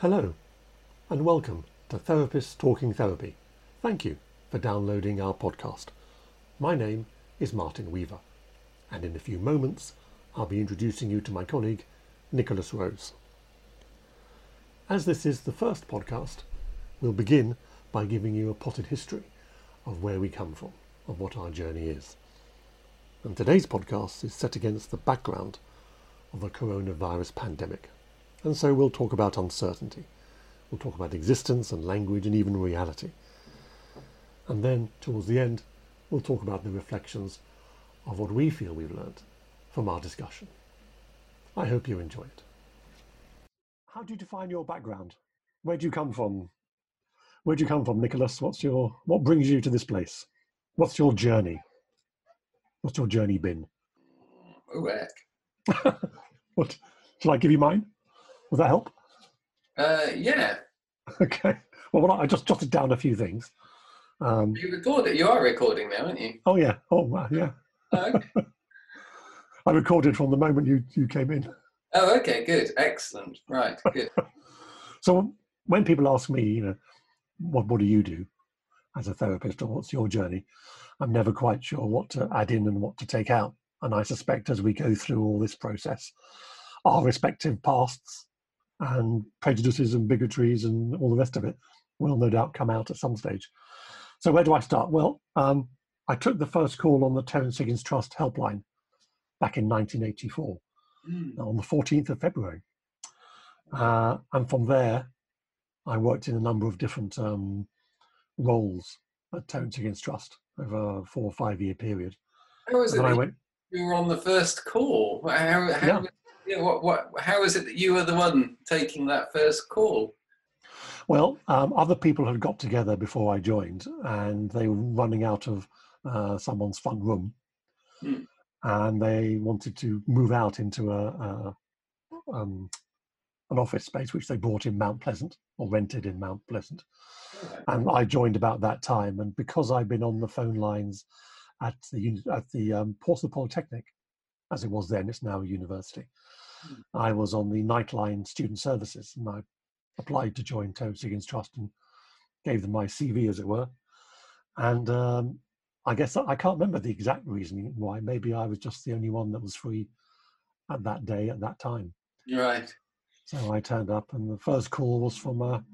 Hello, and welcome to Therapists Talking Therapy. Thank you for downloading our podcast. My name is Martin Weaver, and in a few moments I'll be introducing you to my colleague, Nicholas Rose. As this is the first podcast, we'll begin by giving you a potted history of where we come from, of what our journey is. And today's podcast is set against the background of the coronavirus pandemic. And so we'll talk about uncertainty. We'll talk about existence and language and even reality. And then, towards the end, we'll talk about the reflections of what we feel we've learned from our discussion. I hope you enjoy it. How do you define your background? Where do you come from? Where do you come from, Nicholas? What's your what brings you to this place? What's your journey? What's your journey been? Work. what shall I give you mine? Will that help? Uh, yeah. Okay. Well, what I just jotted down a few things. Um, You record it. You are recording now, aren't you? oh yeah. Oh wow, yeah. Oh, okay. I recorded from the moment you you came in. oh, okay. Good. Excellent. Right. Good. So when people ask me, you know, what what do you do as a therapist, or what's your journey, I'm never quite sure what to add in and what to take out. And I suspect as we go through all this process, our respective pasts and prejudices and bigotries and all the rest of it will no doubt come out at some stage. So where do I start? Well, um, I took the first call on the Terence Higgins Trust helpline back in 1984 Mm. on the 14th of February. Uh, and from there, I worked in a number of different um, roles at Terence Higgins Trust over a four or five year period. How was And it I went, you were on the first call? How, how, Yeah. Yeah, what, what, how is it that you were the one taking that first call? well, um, other people had got together before I joined and they were running out of uh, someone's front room. Hmm. And they wanted to move out into a, a um, an office space which they bought in Mount Pleasant or rented in Mount Pleasant. and I joined about that time. And because I've been on the phone lines at the at the um, Portsmouth Polytechnic, as it was then, it's now a university. I was on the Nightline Student Services, and I applied to join Terence Higgins Trust and gave them my CV, as it were. And um, I guess I can't remember the exact reasoning why. Maybe I was just the only one that was free at that day at that time. Right. So I turned up, and the first call was from a,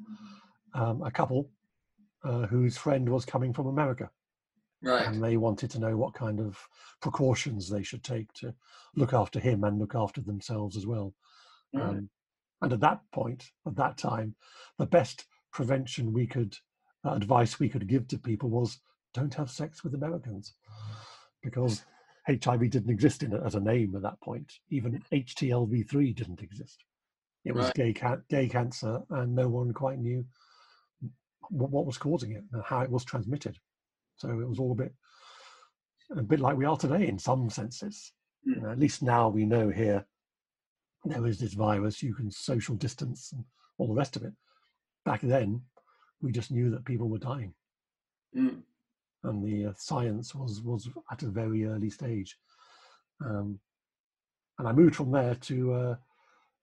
um, a couple uh, whose friend was coming from America, Right. and they wanted to know what kind of precautions they should take to look after him and look after themselves as well. Right. Um, and at that point, at that time, the best prevention we could, uh, advice we could give to people was don't have sex with Americans, because HIV didn't exist in as a name at that point. Even HTLV3 didn't exist. It was Right. gay, ca- gay cancer, and no one quite knew what was causing it and how it was transmitted. So it was all a bit, a bit like we are today in some senses. You Mm. know, at least now we know here there is this virus, you can social distance and all the rest of it. Back then, we just knew that people were dying, Mm. and the uh, science was was at a very early stage. Um, and I moved from there to uh,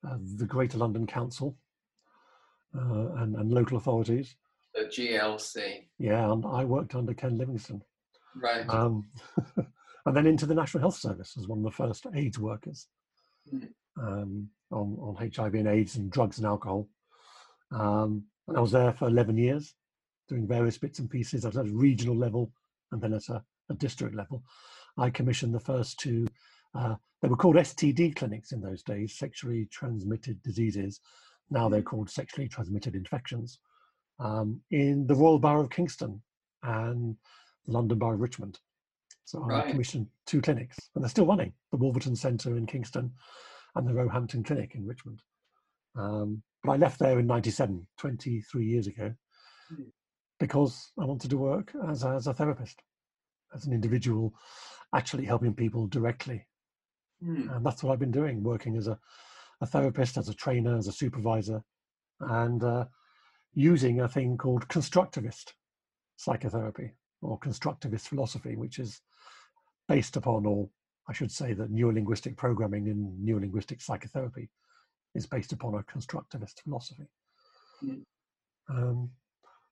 uh, the Greater London Council uh, and, and local authorities. GLC. Yeah, and I worked under Ken Livingstone, Right. um, and then into the National Health Service as one of the first AIDS workers Mm. um, on, on HIV and AIDS and drugs and alcohol. Um, and I was there for 11 years, doing various bits and pieces at a regional level and then at a, a district level. I commissioned the first two, uh, they were called STD clinics in those days, sexually transmitted diseases. Now they're called sexually transmitted infections um, in the Royal Borough of Kingston and the London Borough of Richmond. So I Right. commissioned two clinics, and they're still running the Wolverton Centre in Kingston and the Roehampton Clinic in Richmond. Um, but I left there in 97, 23 years ago, Hmm. because I wanted to work as, as a therapist, as an individual, actually helping people directly. Mm. And that's what I've been doing, working as a, a therapist, as a trainer, as a supervisor, and uh, using a thing called constructivist psychotherapy or constructivist philosophy, which is based upon, or I should say, that neurolinguistic programming and neurolinguistic psychotherapy is based upon a constructivist philosophy. Mm. Um,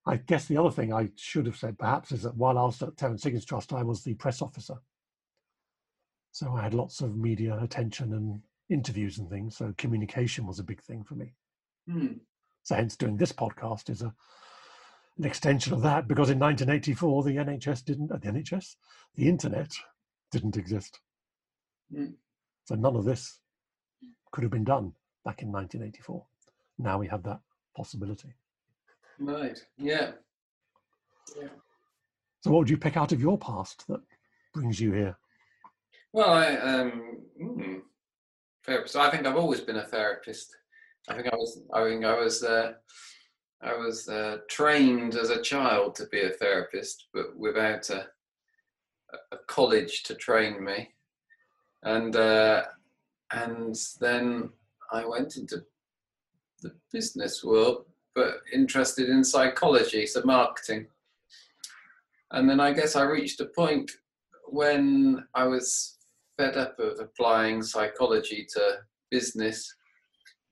I guess the other thing I should have said perhaps is that while I was at Terence Higgins Trust, I was the press officer. So I had lots of media attention and interviews and things. So communication was a big thing for me. Mm. So hence doing this podcast is a an extension of that because in 1984 the NHS didn't uh, the NHS the internet didn't exist. Mm. So none of this could have been done back in 1984. Now we have that possibility. Right. Yeah. Yeah. So what would you pick out of your past that brings you here? Well, I um, mm, therapist. I think I've always been a therapist. I think I was. I think I was. Uh, I was uh, trained as a child to be a therapist, but without a, a college to train me, and uh, and then I went into the business world, but interested in psychology, so marketing. And then I guess I reached a point when I was fed up of applying psychology to business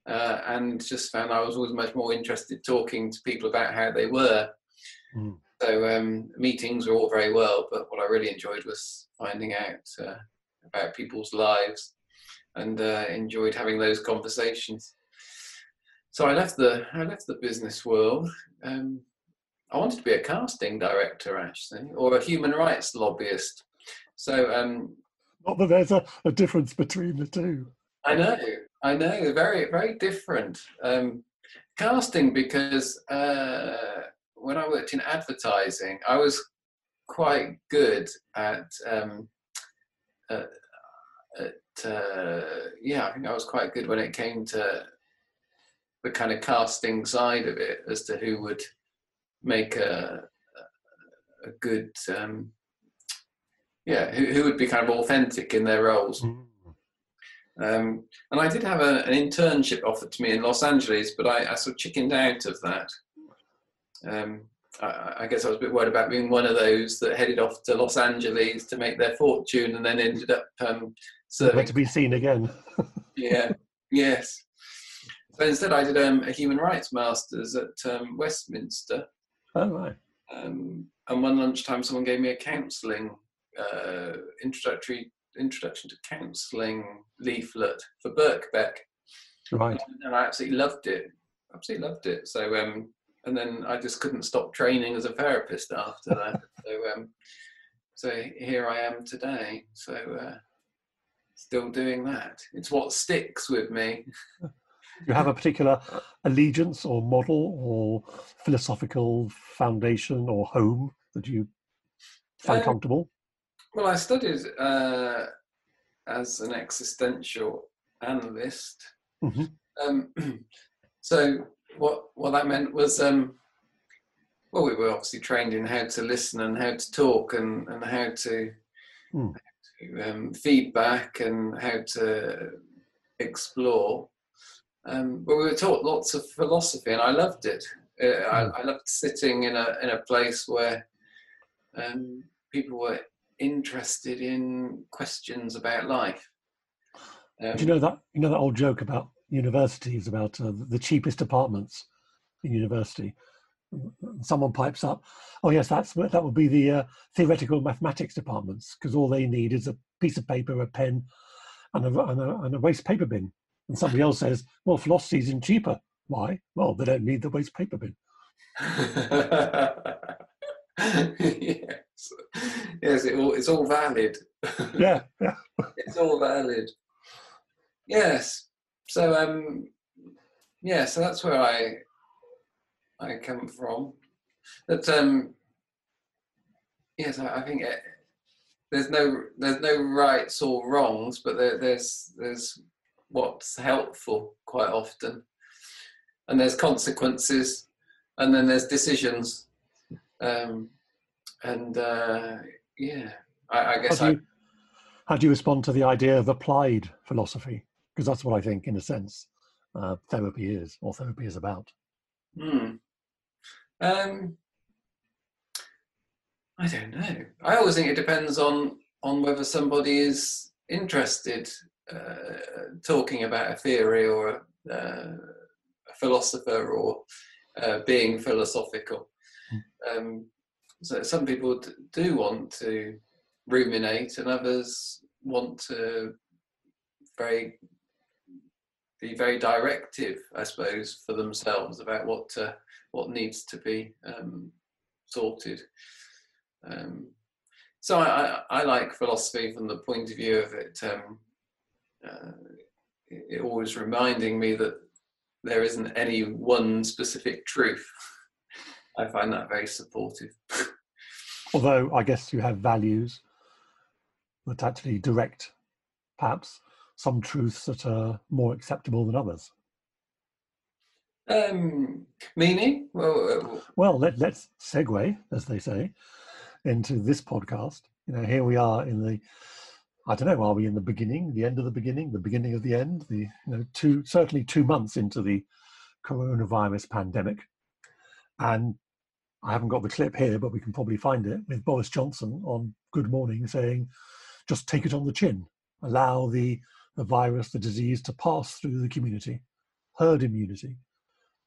uh, and just found I was always much more interested talking to people about how they were. Mm. So um, meetings were all very well, but what I really enjoyed was finding out uh, about people's lives and uh, enjoyed having those conversations. So I left the I left the business world. Um, I wanted to be a casting director actually, or a human rights lobbyist. So um, not that there's a, a difference between the two. I know, I know, very, very different. Um, casting because uh, when I worked in advertising, I was quite good at, um, at, uh, yeah, I think I was quite good when it came to the kind of casting side of it as to who would make a a good um, yeah who, who would be kind of authentic in their roles. Mm. Um, and I did have a, an internship offered to me in Los Angeles, but I, I sort of chickened out of that. Um, I, I, guess I was a bit worried about being one of those that headed off to Los Angeles to make their fortune and then ended up um, serving. to be seen again. yeah, yes. So instead, I did um, a human rights master's at um, Westminster. Oh, right. Um, and one lunchtime, someone gave me a counselling uh, introductory introduction to counselling leaflet for Birkbeck. Right. And I absolutely loved it. Absolutely loved it. So um, and then I just couldn't stop training as a therapist after that. so um, so here I am today. So uh, still doing that. It's what sticks with me. you have a particular allegiance or model or philosophical foundation or home that you find uh, comfortable? Well, I studied uh, as an existential analyst. Mm-hmm. Um, so what what that meant was, um, well, we were obviously trained in how to listen and how to talk and and how to, mm. how to um, feedback and how to explore. Um, but we were taught lots of philosophy, and I loved it. Uh. I, hmm. I, loved sitting in a in a place where um, people were interested in questions about life. Um, Do you know that you know that old joke about universities about uh, the cheapest apartments in university? Someone pipes up, "Oh yes, that's that would be the uh, theoretical mathematics departments because all they need is a piece of paper, a pen, and a, and a, and a waste paper bin." And somebody else says, "Well, philosophy isn't cheaper. Why? Well, they don't need the waste paper bin." yes, yes, it all, it's all valid. Yeah, yeah, it's all valid. Yes, so um, yeah, so that's where I I come from. But um, yes, I, I think it, there's no there's no rights or wrongs, but there, there's there's what's helpful quite often, and there's consequences, and then there's decisions um, and uh, yeah, I, I guess how do, you, how do you respond to the idea of applied philosophy? Because that's what I think, in a sense, uh, therapy is, or therapy is about. Hmm. Um, I don't know. I always think it depends on on whether somebody is interested uh, talking about a theory or a, uh, a philosopher or uh, being philosophical. Um, so some people do want to ruminate, and others want to very be very directive, I suppose, for themselves about what uh, what needs to be um, sorted. Um, so I, I, I, like philosophy from the point of view of it, um, uh, it always reminding me that there isn't any one specific truth. I find that very supportive. Although I guess you have values that actually direct, perhaps, some truths that are more acceptable than others. Um, meaning? Well, uh, well let, let's segue, as they say, into this podcast. You know, here we are in the, I don't know, are we in the beginning, the end of the beginning, the beginning of the end? The you know, two certainly two months into the coronavirus pandemic, and I haven't got the clip here, but we can probably find it with Boris Johnson on Good Morning saying, "Just take it on the chin, allow the the virus, the disease to pass through the community, herd immunity."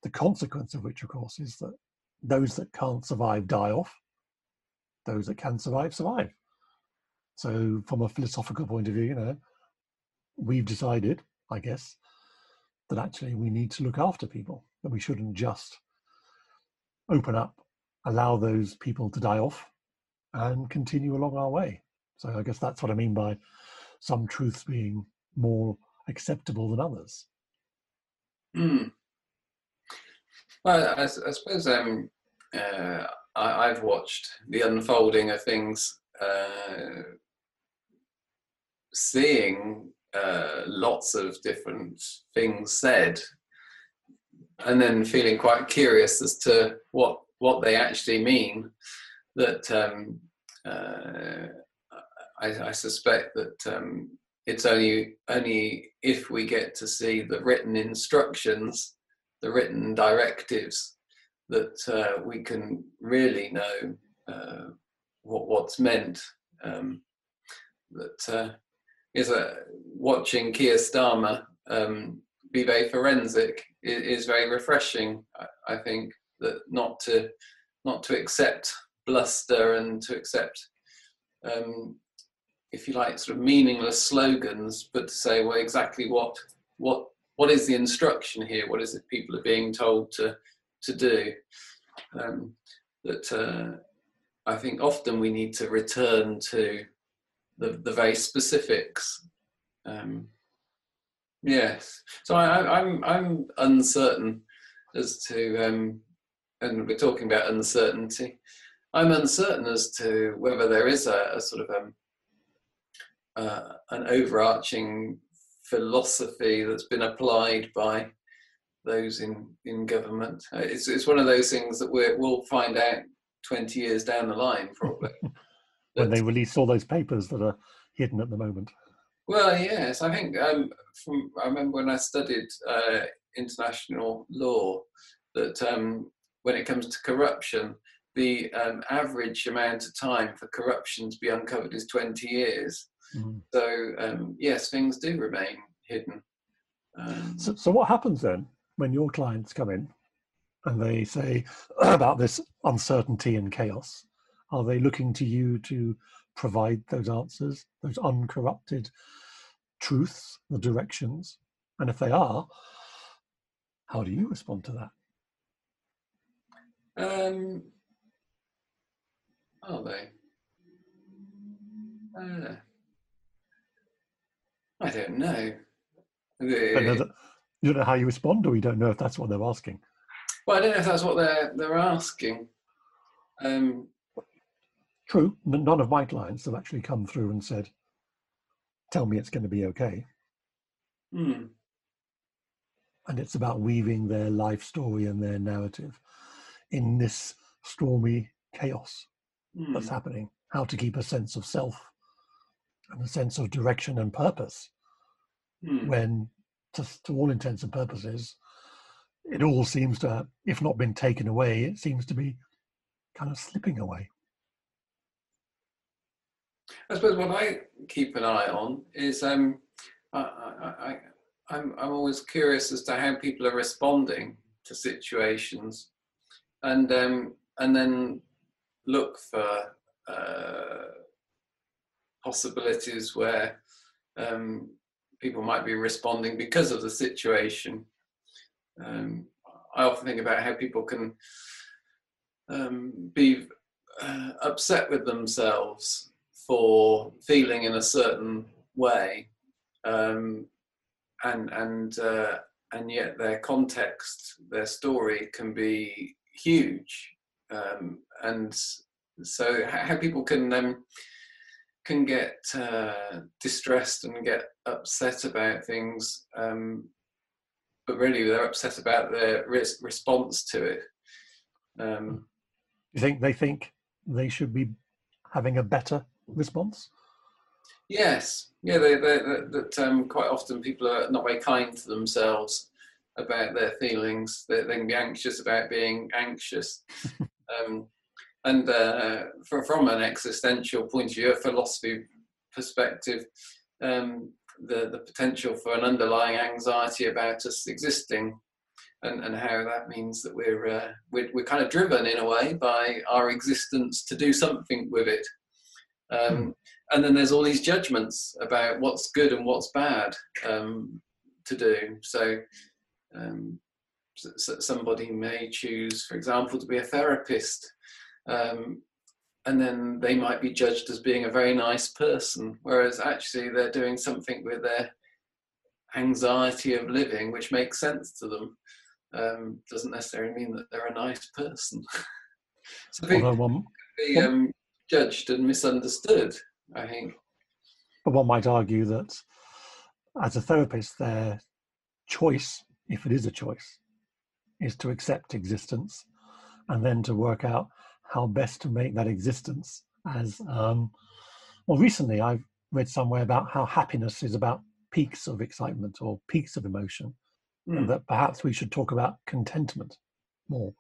The consequence of which, of course, is that those that can't survive die off, those that can survive survive. So, from a philosophical point of view, you know, we've decided, I guess, that actually we need to look after people, that we shouldn't just open up, allow those people to die off, and continue along our way. So, I guess that's what I mean by some truths being more acceptable than others. Mm. Well, I, I suppose um, uh, I, have watched the unfolding of things, uh, seeing uh, lots of different things said, and then feeling quite curious as to what what they actually mean. That um, uh, I, I, suspect that um, it's only only if we get to see the written instructions the written directives that uh, we can really know uh, what what's meant. Um, that uh, is a watching Keir Starmer um, be very forensic is, is very refreshing. I, I, think that not to not to accept bluster and to accept um, if you like sort of meaningless slogans, but to say well exactly what what what is the instruction here? What is it people are being told to to do? Um, that uh, I think often we need to return to the, the very specifics. Um, yes, so I, am I'm, I'm uncertain as to, um, and we're talking about uncertainty. I'm uncertain as to whether there is a, a sort of um, uh, an overarching philosophy that's been applied by those in, in government. Uh, it's, it's one of those things that we will find out 20 years down the line, probably. when they release all those papers that are hidden at the moment. Well, yes, I think um, from I remember when I studied uh, international law that um, when it comes to corruption, the um, average amount of time for corruption to be uncovered is 20 years. Mm. So um, yes, things do remain hidden. Um, so, so what happens then when your clients come in and they say about this uncertainty and chaos? Are they looking to you to provide those answers, those uncorrupted truths, the directions? And if they are, how do you respond to that? Um, are they? Uh, I don't know. The, you don't know how you respond, or you don't know if that's what they're asking. Well, I don't know if that's what they're they're asking. Um, True. None of my clients have actually come through and said, "Tell me it's going to be okay." Hmm. And it's about weaving their life story and their narrative in this stormy chaos mm. that's happening. How to keep a sense of self and a sense of direction and purpose mm. when, to, to all intents and purposes, it all seems to, if not been taken away, it seems to be kind of slipping away. I suppose what I keep an eye on is um, I, I, I, I'm, I'm always curious as to how people are responding to situations and um, and then look for uh, possibilities where um, people might be responding because of the situation. Um, I often think about how people can um, be uh, upset with themselves for feeling in a certain way, um, and and uh, and yet their context, their story can be huge, um, and so how people can um, can get uh, distressed and get upset about things, um, but really they're upset about their res- response to it. Um, you think they think they should be having a better response? Yes, yeah, they, they, that um, quite often people are not very kind to themselves about their feelings. They, they can be anxious about being anxious. um, and uh, from, from an existential point of view, a philosophy perspective, um, the, the potential for an underlying anxiety about us existing and, and how that means that we're, uh, we're, we're kind of driven in a way by our existence to do something with it. Um, hmm. and then there's all these judgments about what's good and what's bad um, to do. So, um, so somebody may choose, for example, to be a therapist um, and then they might be judged as being a very nice person, whereas actually they're doing something with their anxiety of living, which makes sense to them. Um, doesn't necessarily mean that they're a nice person. so people one, be um, judged and misunderstood, I think. But one might argue that as a therapist, their choice, if it is a choice, is to accept existence and then to work out how best to make that existence as um, well recently i've read somewhere about how happiness is about peaks of excitement or peaks of emotion mm. and hmm. that perhaps we should talk about contentment more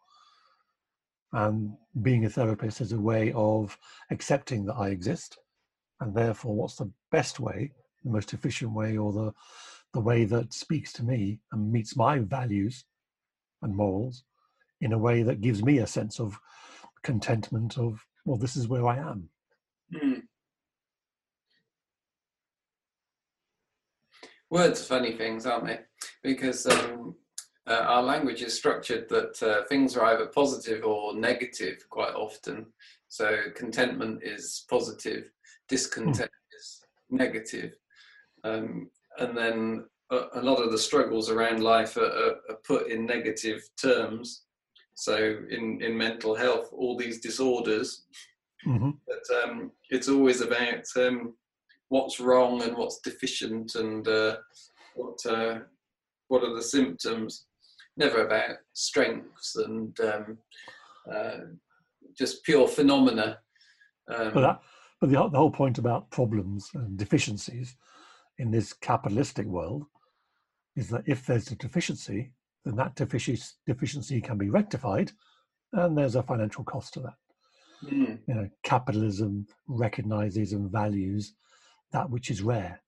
and being a therapist is a way of accepting that i exist and therefore what's the best way the most efficient way or the the way that speaks to me and meets my values and morals in a way that gives me a sense of contentment of well this is where i am mm. words are funny things aren't they because um, uh, our language is structured that uh, things are either positive or negative quite often so contentment is positive discontent mm. is negative um, and then a, a, lot of the struggles around life are, are, are put in negative terms so in, in mental health, all these disorders, mm-hmm. but um, it's always about um, what's wrong and what's deficient and uh, what uh, what are the symptoms. Never about strengths and um, uh, just pure phenomena. Um, but that, but the, the whole point about problems and deficiencies in this capitalistic world is that if there's a deficiency, then that deficiency can be rectified, and there's a financial cost to that. Mm. You know, capitalism recognizes and values that which is rare.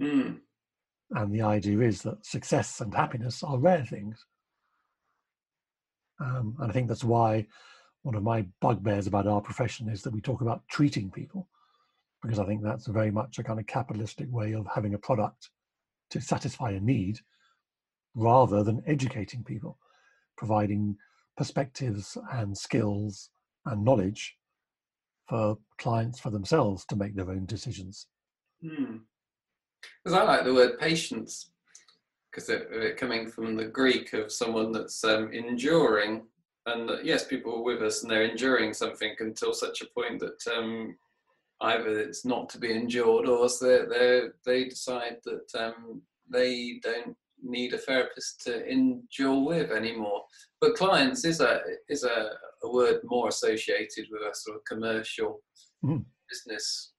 Mm. And the idea is that success and happiness are rare things. Um, and I think that's why one of my bugbears about our profession is that we talk about treating people, because I think that's very much a kind of capitalistic way of having a product to satisfy a need rather than educating people, providing perspectives and skills and knowledge for clients for themselves to make their own decisions. Because hmm. I like the word patients, because it, it, coming from the Greek of someone that's um, enduring, and yes, people are with us and they're enduring something until such a point that um, either it's not to be endured or they they they decide that um, they don't need a therapist to endure with anymore. But clients is a is a, a word more associated with a sort of commercial mm. business.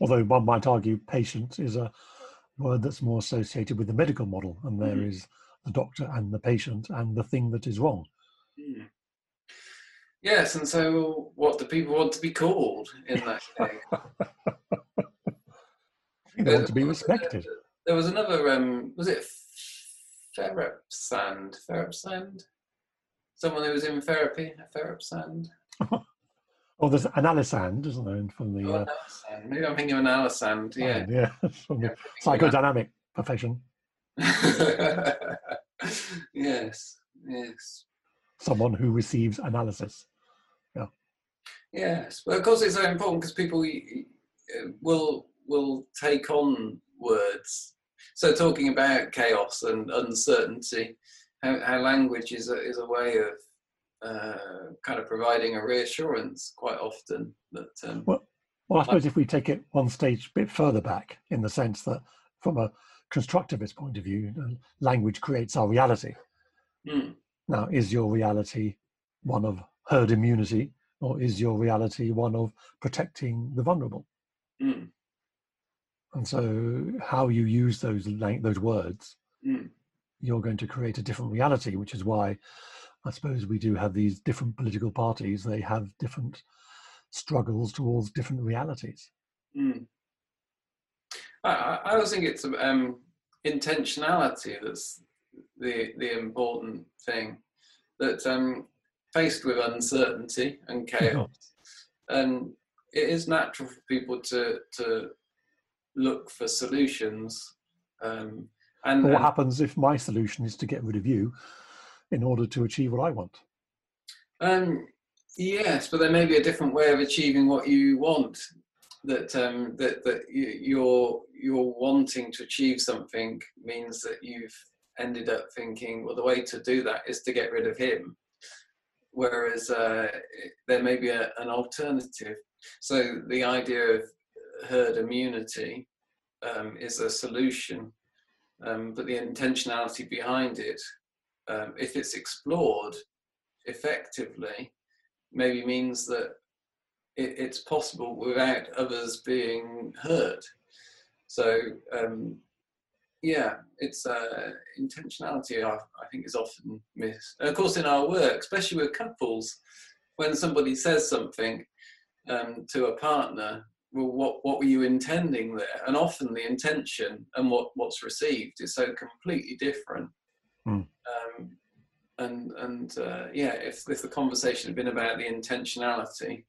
Although one might argue patient is a word that's more associated with the medical model, and there mm. is the doctor and the patient and the thing that is wrong. Mm. Yes, and so what do people want to be called in that case? they want to be respected. There was another, um, was it Ferrop Sand. Sand. someone who was in therapy, a therapsand. Oh, there's an Alisand, isn't there, from the Oh, uh. Maybe I'm thinking of an Alisand. Yeah. yeah, from the Yeah, psychodynamic profession. yes. Yes. Someone who receives analysis. Yes, but of course it's so important because people y- will will take on words. So talking about chaos and uncertainty, how, how language is a, is a way of uh, kind of providing a reassurance quite often that um, Well, I suppose if we take it one stage bit further back, in the sense that from a constructivist point of view, language creates our reality. mm, Now, is your reality one of herd immunity, or is your reality one of protecting the vulnerable? mm, And so, how you use those those words, mm, you're going to create a different reality. Which is why, I suppose, we do have these different political parties. They have different struggles towards different realities. mm. I, I I always think it's um, intentionality that's the the important thing. That um, faced with uncertainty and chaos, and it is natural for people to to look for solutions. Um, and, what and- happens if my solution is to get rid of you in order to achieve what I want? Um, yes, but there may be a different way of achieving what you want. That um, that that you're you're wanting to achieve something means that you've ended up thinking, well, the way to do that is to get rid of him. Whereas uh, there may be a, an alternative. So the idea of herd immunity um, is a solution, um, but the intentionality behind it, um, if it's explored, effectively maybe means that it, it's possible without others being hurt. So um, yeah, it's uh, intentionality. I, I think is often missed. And of course, in our work, especially with couples, when somebody says something um, to a partner, well, what what were you intending there? And often the intention and what what's received is so completely different. Hmm. Um, and and uh, yeah, if if the conversation had been about the intentionality,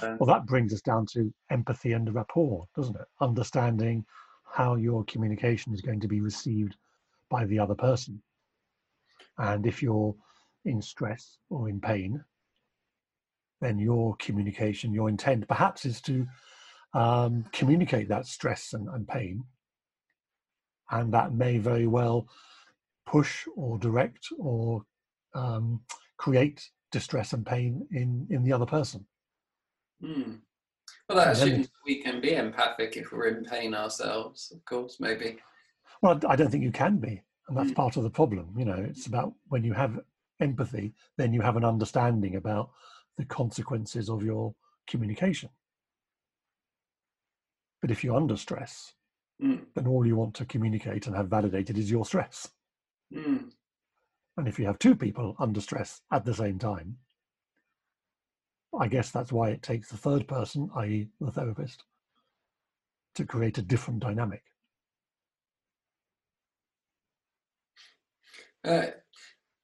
um, Well, that brings us down to empathy and rapport, doesn't it? Understanding how your communication is going to be received by the other person. And if you're in stress or in pain, then your communication, your intent perhaps is to um, communicate that stress and, and pain. And that may very well push or direct or um, create distress and pain in, in the other person. Hmm. Well, that assumes we can be empathic if we're in pain ourselves, of course, maybe. Well, I don't think you can be, and that's Mm. part of the problem. You know, it's about when you have empathy, then you have an understanding about the consequences of your communication. But if you're under stress, Mm. then all you want to communicate and have validated is your stress. Mm. And if you have two people under stress at the same time, I guess that's why it takes the third person, i.e., the therapist, to create a different dynamic. Uh,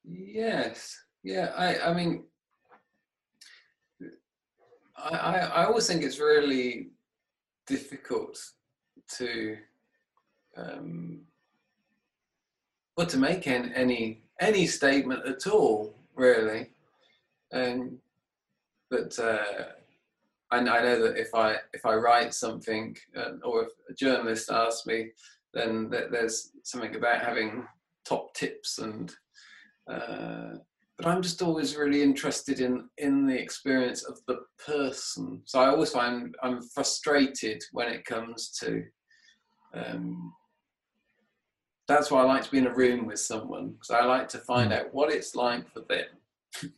yes, yeah. I, I mean, I, I, always think it's really difficult to, um, well, to make any any statement at all, really. Um, but uh, I, I know that if I if I write something, uh, or if a journalist asks me, then th- there's something about having top tips and uh, but I'm just always really interested in in the experience of the person. So I always find I'm frustrated when it comes to. Um, that's why I like to be in a room with someone because I like to find out what it's like for them.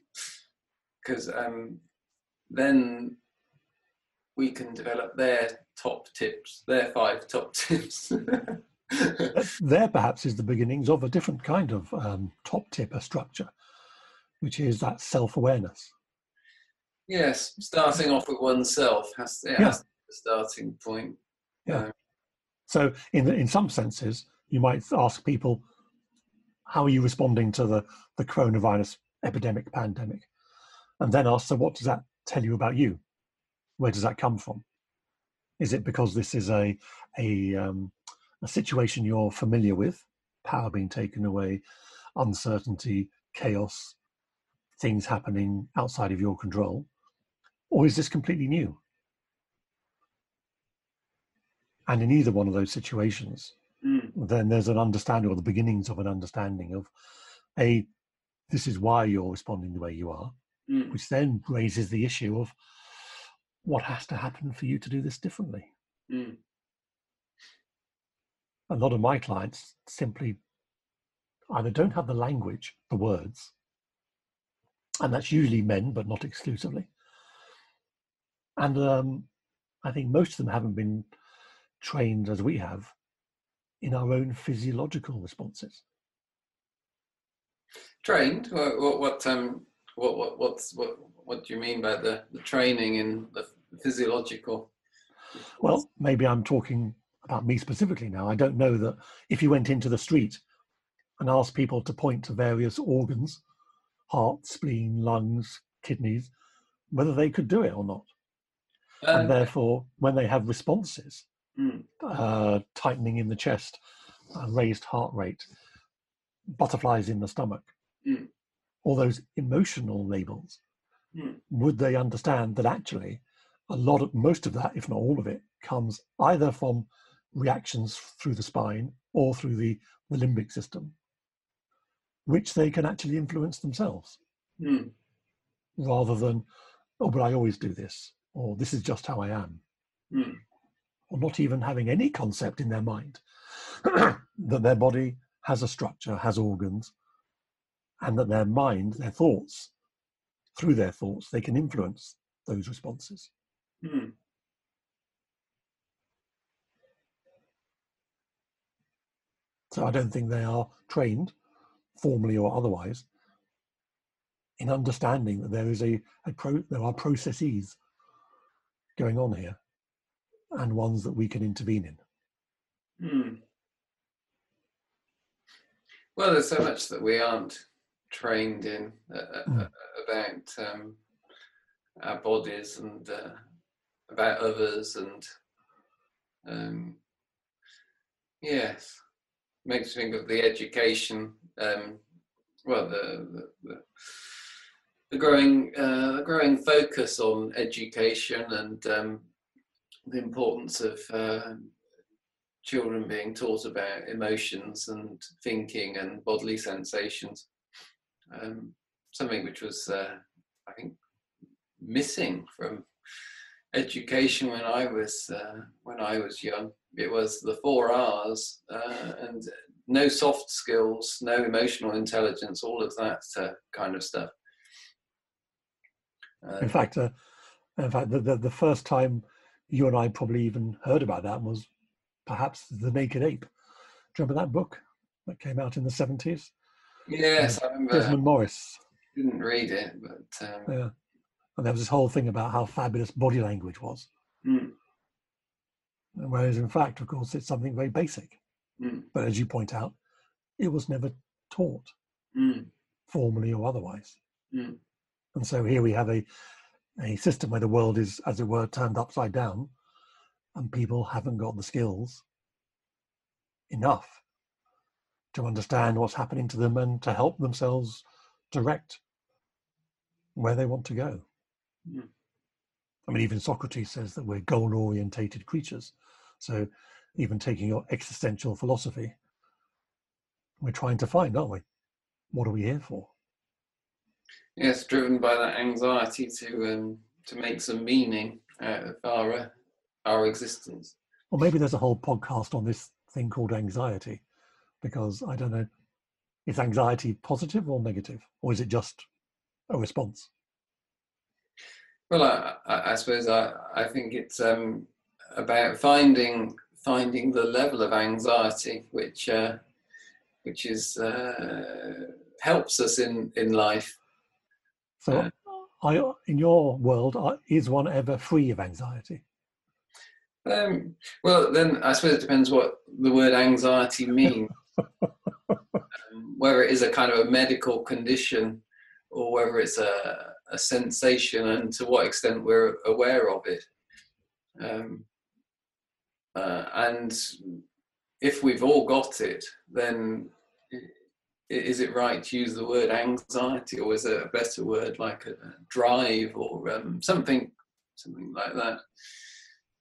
Because um, then we can develop their top tips, their five top tips. there perhaps is the beginnings of a different kind of um, top tip, a structure, which is that self-awareness. yes, starting off with oneself has, Yeah. has to be the starting point. Yeah. So, in in some senses, you might ask people, "How are you responding to the the coronavirus epidemic, pandemic, and then ask, so what does that tell you about you? Where does that come from? Is it because this is a a, um, a situation you're familiar with, power being taken away, uncertainty, chaos, things happening outside of your control, or is this completely new? And in either one of those situations, Mm. then there's an understanding or the beginnings of an understanding of a this is why you're responding the way you are, Mm. which then raises the issue of what has to happen for you to do this differently. Mm. A lot of my clients simply either don't have the language, the words, and that's usually men, but not exclusively. And um, I think most of them haven't been trained as we have in our own physiological responses. Trained? What? What? What? Um. What? What? What's what? What do you mean by the, the training in the physiological? Well, maybe I'm talking about me specifically now. I don't know that if you went into the street and asked people to point to various organs, heart, spleen, lungs, kidneys, whether they could do it or not. And therefore, when they have responses, mm, uh, tightening in the chest, uh, raised heart rate, butterflies in the stomach, Mm. All those emotional labels, Mm. would they understand that actually a lot of most of that, if not all of it, comes either from reactions through the spine or through the, the limbic system, which they can actually influence themselves mm, rather than, oh, but I always do this, or this is just how I am. mm, or not even having any concept in their mind that their body has a structure, has organs, and that their mind, their thoughts, through their thoughts, they can influence those responses. mm. So I don't think they are trained, formally or otherwise, in understanding that there is a, a pro, there are processes going on here, and ones that we can intervene in. Mm. Well, there's so much that we aren't trained in uh, Mm. about um, our bodies and uh, about others, and um, yes, makes me think of the education. Um, well, the the, the, the growing uh, the growing focus on education and um, the importance of uh, children being taught about emotions and thinking and bodily sensations. Um, something which was, uh, I think, missing from education when I was uh, when I was young. It was the four R's uh, and no soft skills, no emotional intelligence, all of that uh, kind of stuff. Uh, In fact, uh, in fact, the, the the first time you and I probably even heard about that was perhaps the Naked Ape. Do you remember that book that came out in the seventies? Yes, I remember. Desmond Morris. didn't read it, but um, Yeah, and there was this whole thing about how fabulous body language was, mm, whereas in fact, of course, it's something very basic. mm, But as you point out, it was never taught mm, formally or otherwise. mm, And so here we have a, a system where the world is, as it were, turned upside down, and people haven't got the skills enough to understand what's happening to them and to help themselves direct where they want to go. Mm. I mean, even Socrates says that we're goal orientated creatures. So, even taking your existential philosophy, we're trying to find, aren't we? What are we here for? yes, driven by that anxiety to um, to make some meaning out of our uh, our existence. Or maybe there's a whole podcast on this thing called anxiety, because I don't know, is anxiety positive or negative, or is it just a response? Well, I, I, I suppose I, I think it's um, about finding finding the level of anxiety which uh, which is uh, helps us in in life. So, Uh. I, in your world, is one ever free of anxiety? Um, well, then I suppose it depends what the word anxiety means. um, whether it is a kind of a medical condition or whether it's a, a sensation and to what extent we're aware of it. Um, uh, and if we've all got it, then is it right to use the word anxiety, or is it a better word like a drive or um, something, something like that,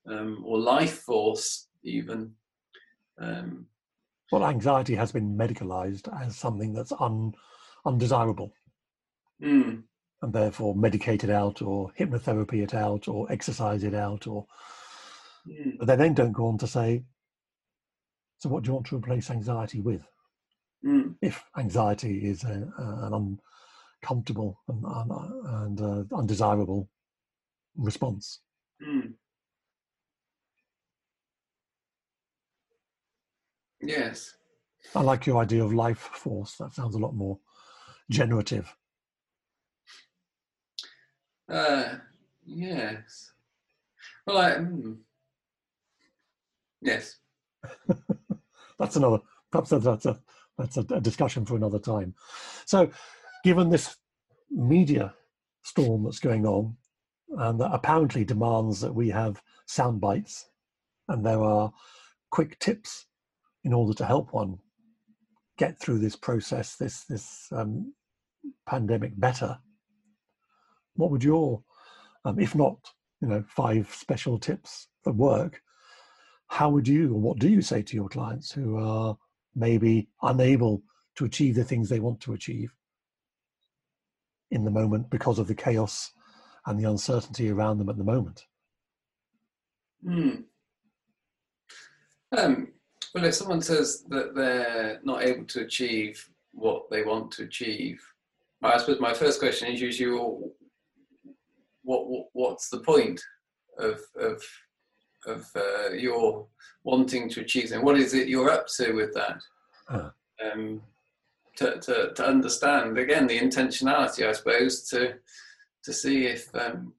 um, or life force even? Um, well, anxiety has been medicalized as something that's un, undesirable. Mm. And therefore medicated out or hypnotherapy it out or exercise it out or mm. but they then don't go on to say, so what do you want to replace anxiety with? Mm. If anxiety is a, a, an uncomfortable and, and uh, undesirable response. Mm. Yes. I like your idea of life force. That sounds a lot more generative. Uh, yes. Well, I. Mm, yes. that's another. Perhaps that's a that's a, a discussion for another time. So, given this media storm that's going on, and that apparently demands that we have sound bites, and there are quick tips in order to help one get through this process, this this um, pandemic better, what would your, um, if not, you know, five special tips that work? How would you, or what do you say to your clients who are maybe unable to achieve the things they want to achieve in the moment because of the chaos and the uncertainty around them at the moment? Hmm. Um, well, if someone says that they're not able to achieve what they want to achieve, I suppose my first question is usually, well, what, what what's the point of of of uh, your wanting to achieve something? What is it you're up to with that? Uh. Um, to, to, to understand again the intentionality, I suppose, to to see if um,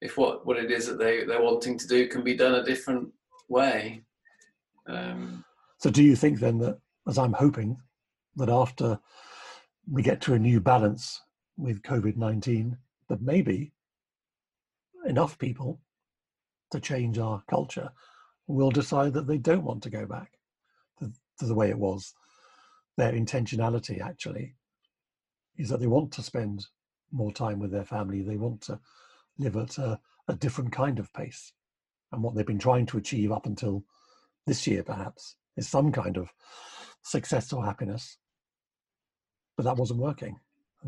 if what, what it is that they, they're wanting to do can be done a different way. Um, so, do you think then that, as I'm hoping, that after we get to a new balance with COVID 19, that maybe enough people to change our culture will decide that they don't want to go back to, to the way it was. Their intentionality actually is that they want to spend more time with their family, they want to live at a, a different kind of pace. And what they've been trying to achieve up until this year, perhaps, is some kind of success or happiness. But that wasn't working.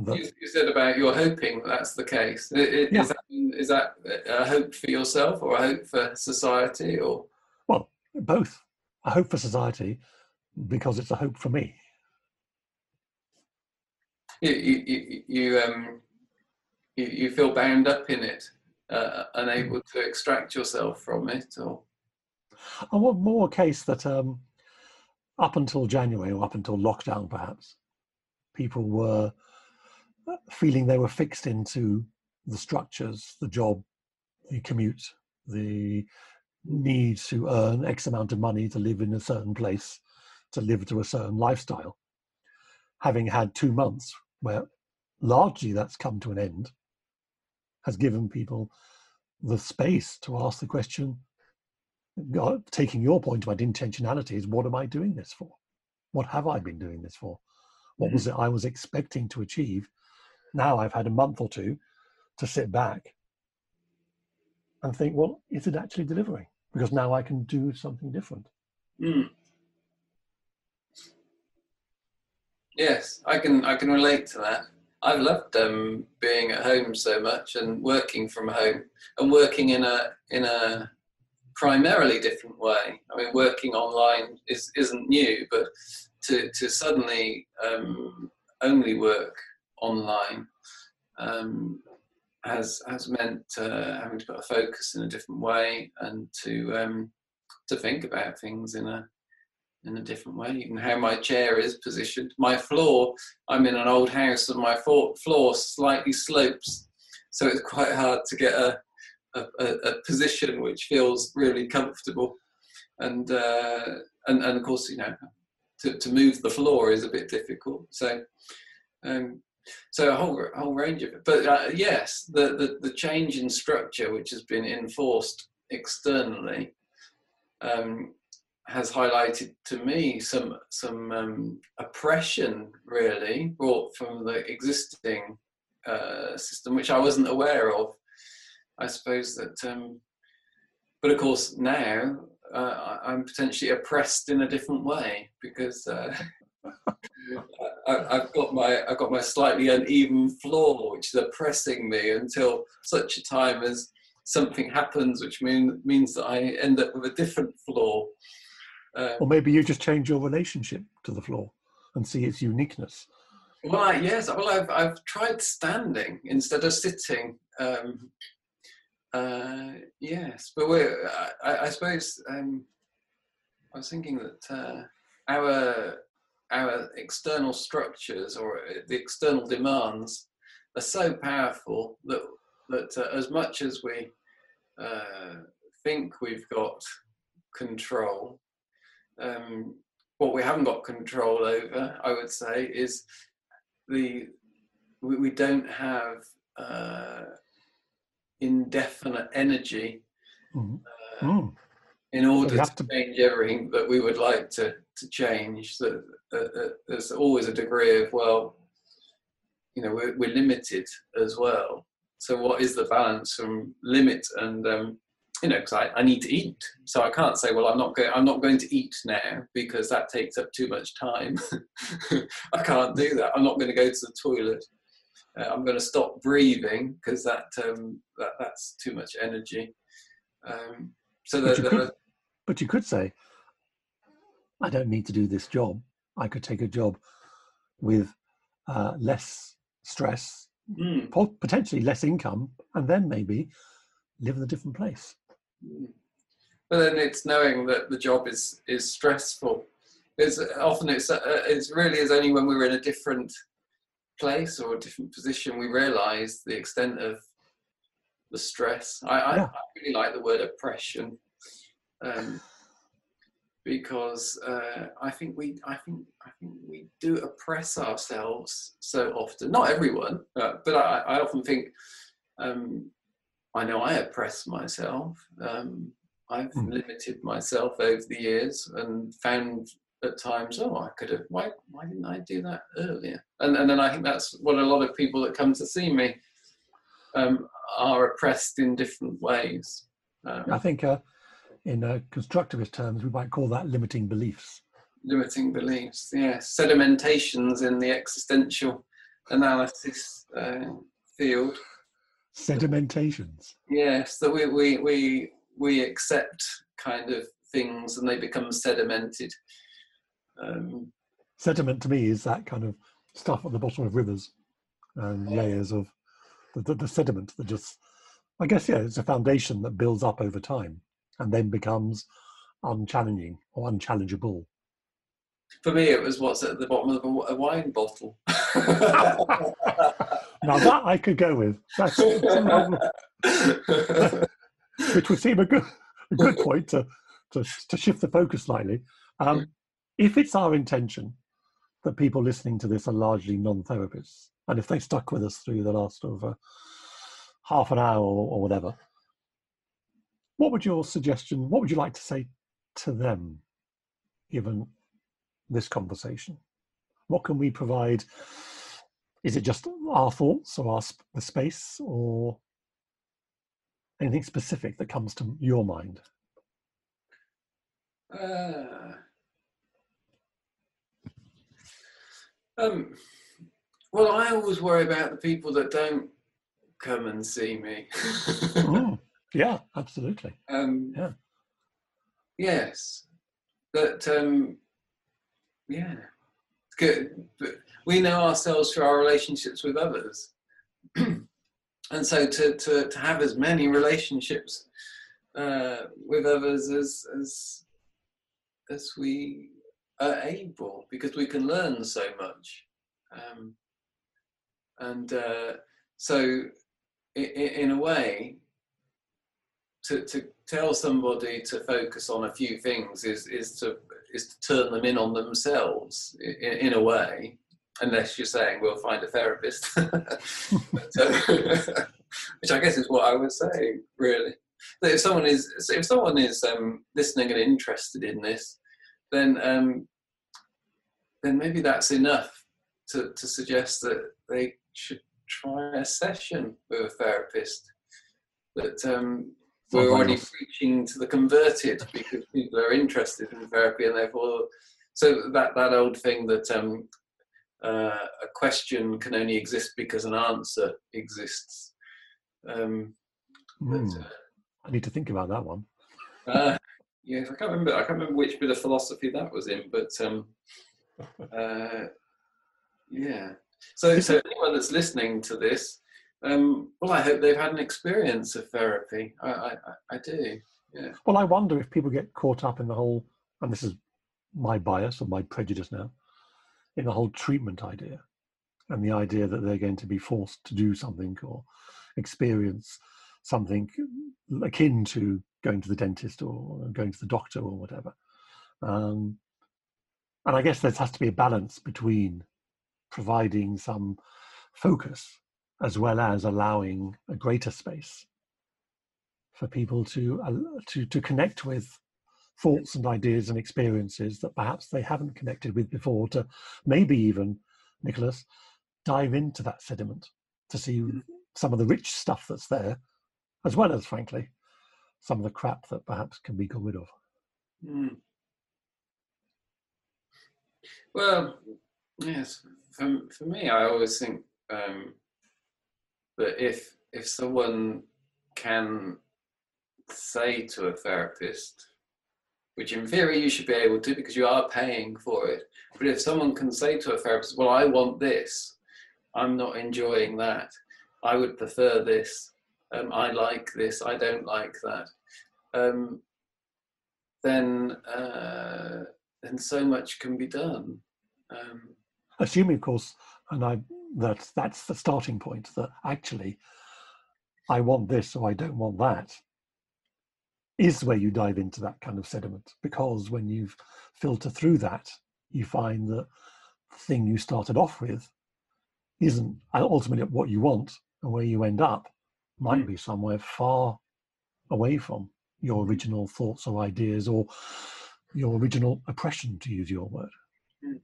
That, you, you, said about you're hoping that's the case. Is, yeah. that, is that a hope for yourself or a hope for society or? Well, both. A hope for society because it's a hope for me. You, you, you, um, you, you feel bound up in it, uh, unable to extract yourself from it, or? I want more case that um, up until January or up until lockdown, perhaps, people were feeling they were fixed into the structures, the job, the commute, the need to earn X amount of money to live in a certain place, to live to a certain lifestyle. Having had two months where largely that's come to an end, has given people the space to ask the question, taking your point about intentionality, is what am I doing this for? What have I been doing this for? What was mm-hmm. it I was expecting to achieve? Now I've had a month or two to sit back and think, well, is it actually delivering? Because now I can do something different. Mm. Yes, I can. I can relate to that. I've loved um, being at home so much and working from home and working in a in a primarily different way. I mean, working online is isn't new, but to to suddenly um, only work online um, has has meant uh, having to put a focus in a different way and to um, to think about things in a in a different way. Even how my chair is positioned, my floor. I'm in an old house, and my floor slightly slopes, so it's quite hard to get a a, a position which feels really comfortable. And uh, and and of course, you know, to to move the floor is a bit difficult. So. Um, so a whole a whole range of it. But uh, yes, the, the the change in structure, which has been enforced externally, um, has highlighted to me some some um, oppression really brought from the existing uh, system, which I wasn't aware of. I suppose that, um, but of course now uh, I'm potentially oppressed in a different way because uh, I, have got my I've got my slightly uneven floor, which is oppressing me until such a time as something happens, which mean, means that I end up with a different floor. Uh, or maybe you just change your relationship to the floor and see its uniqueness. Well, I, yes. Well, I've I've tried standing instead of sitting. Um, uh, yes, but we're. I, I suppose um, I was thinking that uh, our our external structures or uh, the external demands are so powerful that that uh, as much as we uh, think we've got control, um, what we haven't got control over, I would say, is the we, we don't have indefinite energy mm. mm. in order to, to change everything that we would like to to change. That uh, uh, there's always a degree of well, you know, we're, we're limited as well. So what is the balance from limit and um, you know, because I, I need to eat, so I can't say, well, I'm not going, I'm not going to eat now because that takes up too much time. I can't do that. I'm not going to go to the toilet. Uh, I'm going to stop breathing because that, um, that that's too much energy. Um, so but, you could, but you could say, I don't need to do this job. I could take a job with uh, less stress, mm. potentially less income, and then maybe live in a different place. Mm. But then it's knowing that the job is is stressful. It's often it's uh, it's really is only when we're in a different place or a different position we realise the extent of the stress. I, I, yeah. I really like the word oppression. Um, because uh, I think we I think I think we do oppress ourselves so often. Not everyone, uh, but I, I, often think um, I know I oppress myself. Um, I've mm. limited myself over the years and found at times, oh, I could have. Why why didn't I do that earlier? And and then I think that's what a lot of people that come to see me um, are oppressed in different ways. Um, I think. Uh, in uh, constructivist terms, we might call that limiting beliefs. Limiting beliefs, yes. Sedimentations in the existential analysis uh, field. Sedimentations. Yes, that we, we, we, we accept kind of things and they become sedimented. Um, Sediment to me is that kind of stuff at the bottom of rivers and layers of the, the, the sediment that just, I guess, yeah, it's a foundation that builds up over time and then becomes unchallenging or unchallengeable? For me, it was what's at the bottom of a wine bottle. now that I could go with. That's, which would seem a good, a good point to, to, to shift the focus slightly. Um, if it's our intention that people listening to this are largely non-therapists, and if they stuck with us through the last over half an hour or, or whatever, what would your suggestion, what would you like to say to them, given this conversation? What can we provide? Is it just our thoughts or our the space or anything specific that comes to your mind? Uh, um, well, I always worry about the people that don't come and see me. oh, yeah, absolutely. Um, yeah. Yes, but um, yeah, good. But we know ourselves through our relationships with others, and so to, to to have as many relationships uh, with others as as as we are able, because we can learn so much, um, and uh, so in, in a way to, to tell somebody to focus on a few things is, is to is to turn them in on themselves in, in a way unless you're saying we'll find a therapist, which I guess is what I was saying, really. If someone is if someone is um, listening and interested in this, then um, then maybe that's enough to, to suggest that they should try a session with a therapist. That um, we're already preaching to the converted because people are interested in therapy and therefore so that that old thing that um, uh, a question can only exist because an answer exists. Um, mm. but, uh, I need to think about that one. Uh, yes, I can't remember. I can't remember which bit of philosophy that was in, but um, uh, yeah. So, so anyone that's listening to this, um, well, I hope they've had an experience of therapy. I, I, I do. Yeah. Well, I wonder if people get caught up in the whole, and this is my bias or my prejudice now, in the whole treatment idea and the idea that they're going to be forced to do something or experience something akin to going to the dentist or going to the doctor or whatever. Um, and I guess there has to be a balance between providing some focus as well as allowing a greater space for people to uh, to to connect with thoughts and ideas and experiences that perhaps they haven't connected with before to maybe even nicholas dive into that sediment to see mm. some of the rich stuff that's there as well as frankly some of the crap that perhaps can be got rid of mm. well yes for, for me i always think um, that if if someone can say to a therapist which in theory you should be able to because you are paying for it. But if someone can say to a therapist, well, I want this, I'm not enjoying that, I would prefer this, um, I like this, I don't like that, um, then, uh, then so much can be done. Um, Assuming, of course, and I, that that's the starting point, that actually I want this or I don't want that is where you dive into that kind of sediment. Because when you filter through that, you find that the thing you started off with isn't ultimately what you want, and where you end up might mm. be somewhere far away from your original thoughts or ideas or your original oppression, to use your word. Hmm.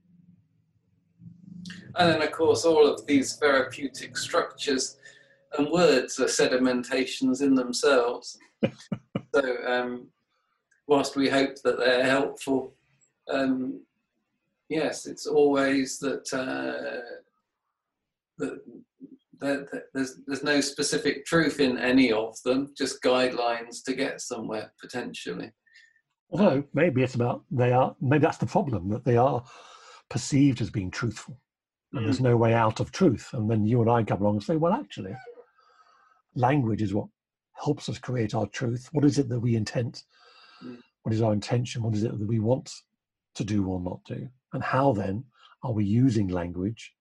And then, of course, all of these therapeutic structures and words are sedimentations in themselves. So, um, whilst we hope that they're helpful, um, yes, it's always that, uh, that, that, there's there's no specific truth in any of them, just guidelines to get somewhere potentially. Although maybe it's about they are maybe that's the problem that they are perceived as being truthful, and mm. there's no way out of truth. And then you and I come along and say, well, actually, language is what helps us create our truth. What is it that we intend? Mm. What is our intention? What is it that we want to do or not do? And how then are we using language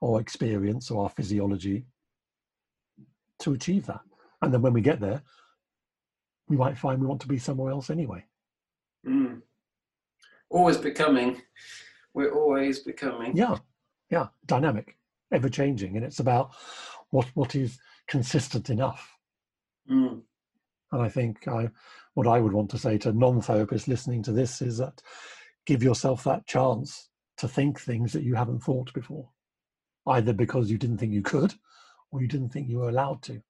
or experience or our physiology to achieve that? And then when we get there, we might find we want to be somewhere else anyway. Mm. Always becoming. We're always becoming. Yeah, yeah, dynamic, ever changing, and it's about what what is consistent enough Mm. And I think I, what I would want to say to non-therapists listening to this is that give yourself that chance to think things that you haven't thought before, either because you didn't think you could or you didn't think you were allowed to.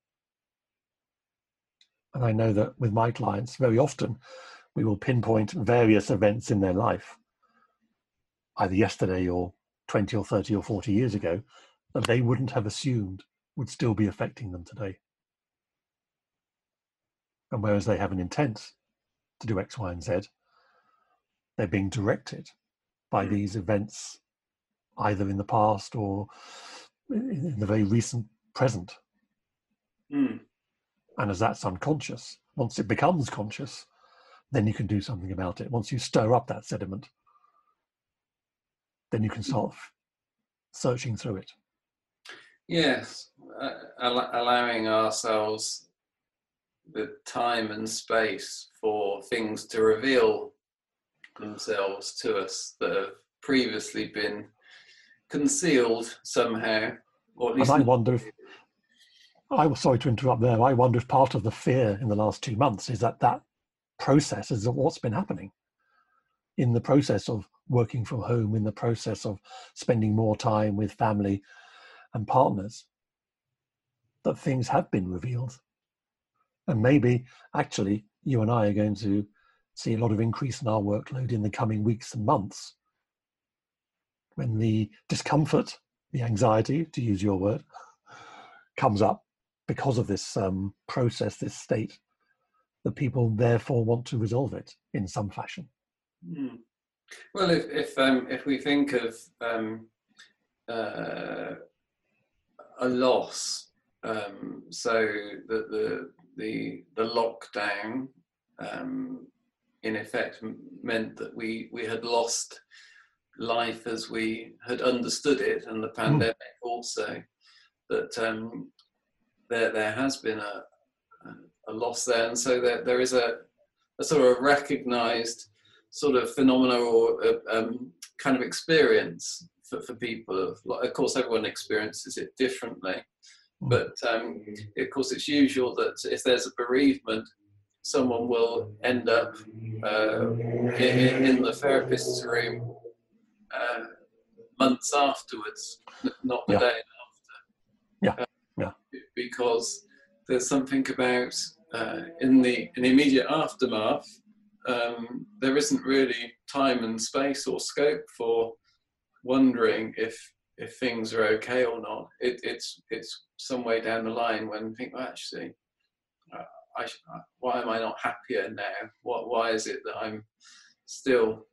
And I know that with my clients, very often we will pinpoint various events in their life, either yesterday or 20 or 30 or 40 years ago, that they wouldn't have assumed would still be affecting them today. And whereas they have an intent to do X, Y, and Z, they're being directed by mm. these events, either in the past or in the very recent present. Mm. And as that's unconscious, once it becomes conscious, then you can do something about it. Once you stir up that sediment, then you can mm. start searching through it. Yes, uh, allowing ourselves the time and space for things to reveal themselves to us that have previously been concealed somehow, or at least. And I wonder if I was sorry to interrupt there. I wonder if part of the fear in the last two months is that that process is what's been happening in the process of working from home, in the process of spending more time with family and partners, that things have been revealed. And maybe actually you and I are going to see a lot of increase in our workload in the coming weeks and months when the discomfort, the anxiety, to use your word, comes up because of this um, process, this state, that people therefore want to resolve it in some fashion. Mm. Well, if if um, if we think of um, uh, a loss, um, so the the the, the lockdown um, in effect meant that we we had lost life as we had understood it, and the hmm. pandemic mm. also that um, there there has been a a loss there, and so there there is a a sort of recognised sort of phenomena or uh, um, kind of experience for, for people. Of, of course, everyone experiences it differently, hmm. but um, of course, it's usual that if there's a bereavement, someone will end up uh, in, in, the therapist's room uh, months afterwards, not the yeah. day after. Yeah, uh, yeah. Because there's something about uh, in the in the immediate aftermath, um, there isn't really time and space or scope for wondering if if things are okay or not. It, it's it's some way down the line when you think, well, actually, uh, I, uh, why am I not happier now? What why is it that I'm still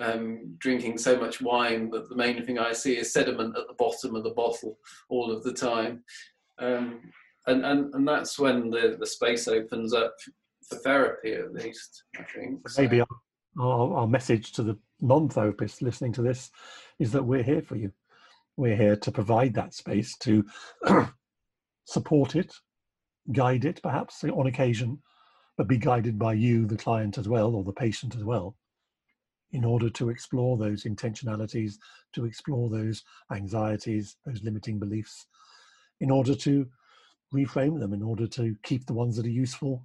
um, drinking so much wine that the main thing I see is sediment at the bottom of the bottle all of the time? Um, and, and and that's when the, the space opens up for therapy at least i think. Maybe our, our, our message to the non-therapists listening to this is that we're here for you. We're here to provide that space to support it guide it perhaps on occasion but be guided by you the client as well or the patient as well in order to explore those intentionalities to explore those anxieties those limiting beliefs in order to reframe them in order to keep the ones that are useful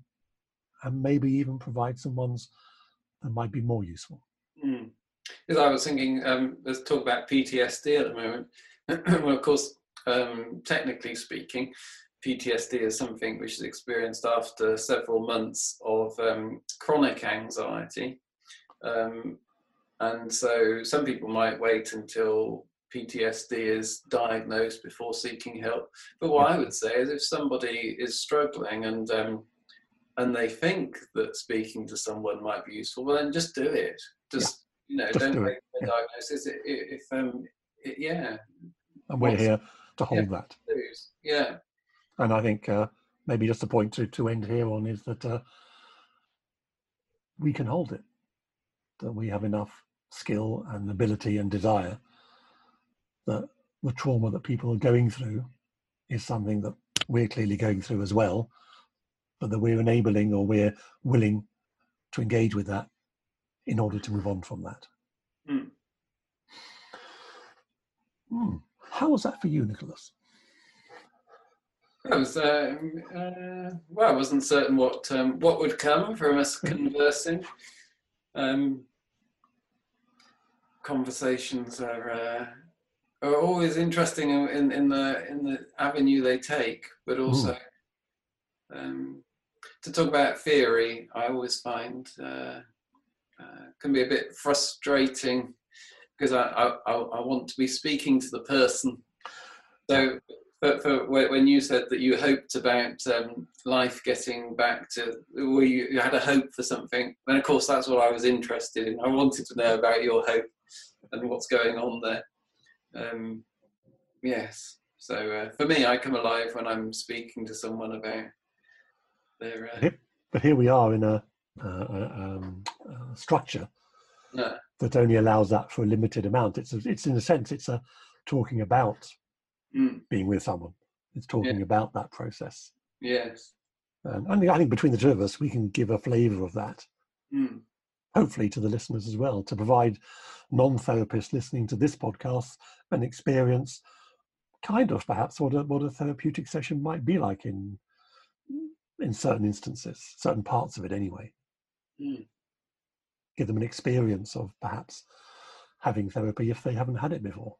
and maybe even provide some ones that might be more useful. Mm. Because I was thinking, um, let's talk about PTSD at the moment. well, of course, um, technically speaking, PTSD is something which is experienced after several months of um, chronic anxiety. Um, and so some people might wait until PTSD is diagnosed before seeking help. But what I would say is if somebody is struggling and um, and they think that speaking to someone might be useful, well then just do it. Just yeah. you know, just don't do wait for yeah. diagnosis. If um, it, yeah. And we're here to hold yeah, that. Yeah. And I think uh, maybe just a point to to end here on is that uh, we can hold it. That we have enough skill and ability and desire that the trauma that people are going through is something that we're clearly going through as well, but that we're enabling or we're willing to engage with that in order to move on from that. Mm. Mm. How was that for you, Nicholas? I was uh, uh, well. I wasn't certain what um, what would come from us conversing. Um, conversations are uh, are always interesting in, in the in the avenue they take, but also um, to talk about theory, I always find uh, uh, can be a bit frustrating because I, I, I want to be speaking to the person. So, for, for when you said that you hoped about um, life getting back to where you, you had a hope for something, then of course that's what I was interested in. I wanted to know about your hope and what's going on there. Um, yes. So uh, for me, I come alive when I'm speaking to someone about their. Uh, but here we are in a, a, um, structure that only allows that for a limited amount. It's a, it's in a sense it's a talking about mm. being with someone. It's talking yeah. about that process. Yes. And I think, I think between the two of us, we can give a flavour of that. Mm. Hopefully to the listeners as well, to provide non-therapists listening to this podcast an experience kind of perhaps what a, what a therapeutic session might be like in in certain instances, certain parts of it anyway. Mm. Give them an experience of perhaps having therapy if they haven't had it before.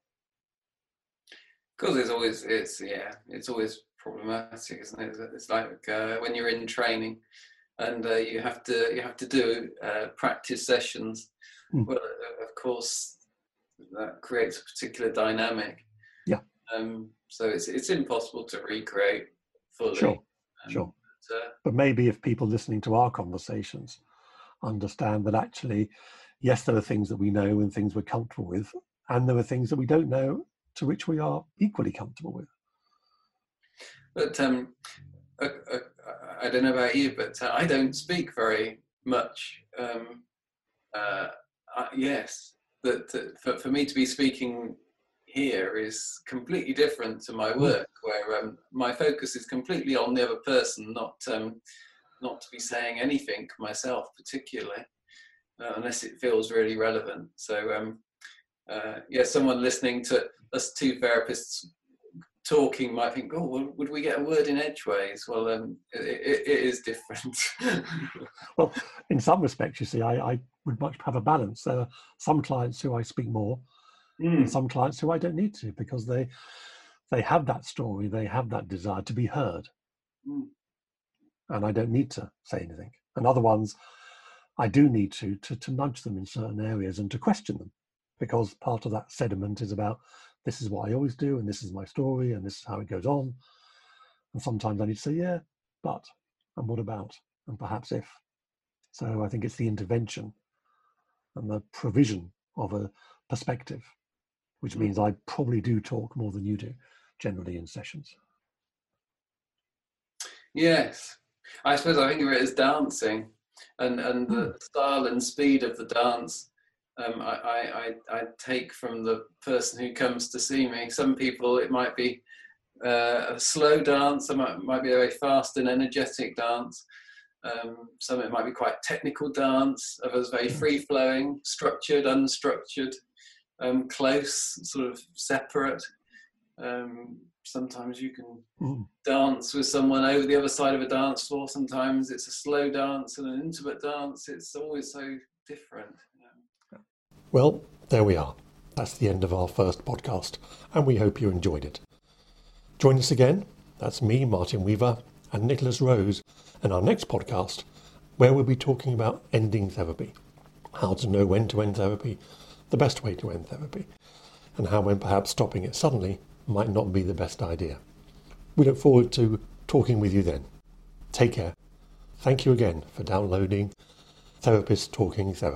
Because it's always it's yeah it's always problematic, isn't it? It's like uh, when you're in training and uh, you have to you have to do uh, practice sessions. Mm. Well, uh, of course, that creates a particular dynamic. Yeah. Um, so it's it's impossible to recreate fully. Sure. Um, sure. But, uh, but maybe if people listening to our conversations understand that actually, yes, there are things that we know and things we're comfortable with, and there are things that we don't know to which we are equally comfortable with. But um, uh, uh, I don't know about you, but uh, I don't speak very much. Um, uh, yes, that for, for me to be speaking here is completely different to my hmm. work, where um, my focus is completely on the other person, not um, not to be saying anything myself particularly, uh, unless it feels really relevant. So, um, uh, yeah, someone listening to us two therapists talking might think, oh, well, would we get a word in edgeways? Well, um, it, it is different. well, in some respects, you see, I, I, would much have a balance. There are some clients who I speak more, mm. and some clients who I don't need to because they they have that story, they have that desire to be heard, mm. and I don't need to say anything. And other ones, I do need to, to to nudge them in certain areas and to question them, because part of that sediment is about this is what I always do, and this is my story, and this is how it goes on. And sometimes I need to say, yeah, but, and what about, and perhaps if. So I think it's the intervention and the provision of a perspective, which mm. means I probably do talk more than you do generally in sessions. Yes. I suppose I think of it as dancing and, and the mm. style and speed of the dance um, I, I, I, take from the person who comes to see me. Some people, it might be uh, a slow dance, some might, might be a very fast and energetic dance. Um, some it might be quite technical dance, others very hmm. free flowing, structured, unstructured, um, close, sort of separate. Um, sometimes you can mm. dance with someone over the other side of a dance floor. Sometimes it's a slow dance and an intimate dance. It's always so different. Well, there we are. That's the end of our first podcast, and we hope you enjoyed it. Join us again. That's me, Martin Weaver, and Nicholas Rose, in our next podcast, where we'll be talking about ending therapy, how to know when to end therapy, the best way to end therapy, and how when perhaps stopping it suddenly might not be the best idea. We look forward to talking with you then. Take care. Thank you again for downloading Therapist Talking Therapy.